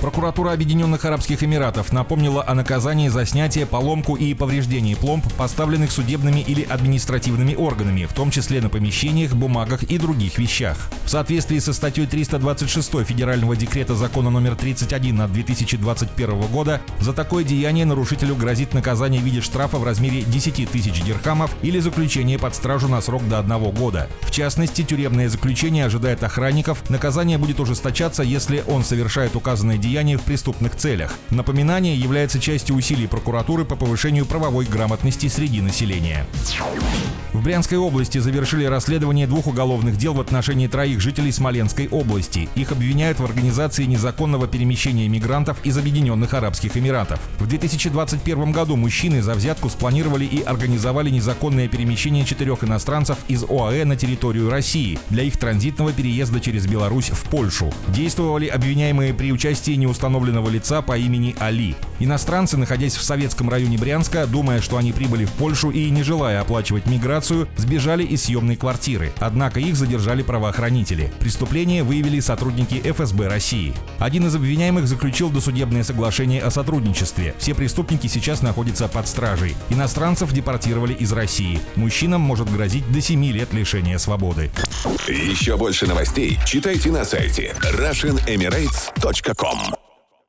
Прокуратура Объединенных Арабских Эмиратов напомнила о наказании за снятие, поломку и повреждение пломб, поставленных судебными или административными органами, в том числе на помещениях, бумагах и других вещах. В соответствии со статьей 326 Федерального декрета закона номер 31 на 2021 года, за такое деяние нарушителю грозит наказание в виде штрафа в размере 10 тысяч дирхамов или заключение под стражу на срок до одного года. В частности, тюремное заключение ожидает охранников. Наказание будет ужесточаться, если он совершает указанное деяние деяния в преступных целях. Напоминание является частью усилий прокуратуры по повышению правовой грамотности среди населения. В Брянской области завершили расследование двух уголовных дел в отношении троих жителей Смоленской области. Их обвиняют в организации незаконного перемещения мигрантов из Объединенных Арабских Эмиратов. В 2021 году мужчины за взятку спланировали и организовали незаконное перемещение четырех иностранцев из ОАЭ на территорию России для их транзитного переезда через Беларусь в Польшу. Действовали обвиняемые при участии неустановленного лица по имени Али. Иностранцы, находясь в советском районе Брянска, думая, что они прибыли в Польшу и не желая оплачивать миграцию, сбежали из съемной квартиры. Однако их задержали правоохранители. Преступление выявили сотрудники ФСБ России. Один из обвиняемых заключил досудебное соглашение о сотрудничестве. Все преступники сейчас находятся под стражей. Иностранцев депортировали из России. Мужчинам может грозить до 7 лет лишения свободы. Еще больше новостей читайте на сайте RussianEmirates.com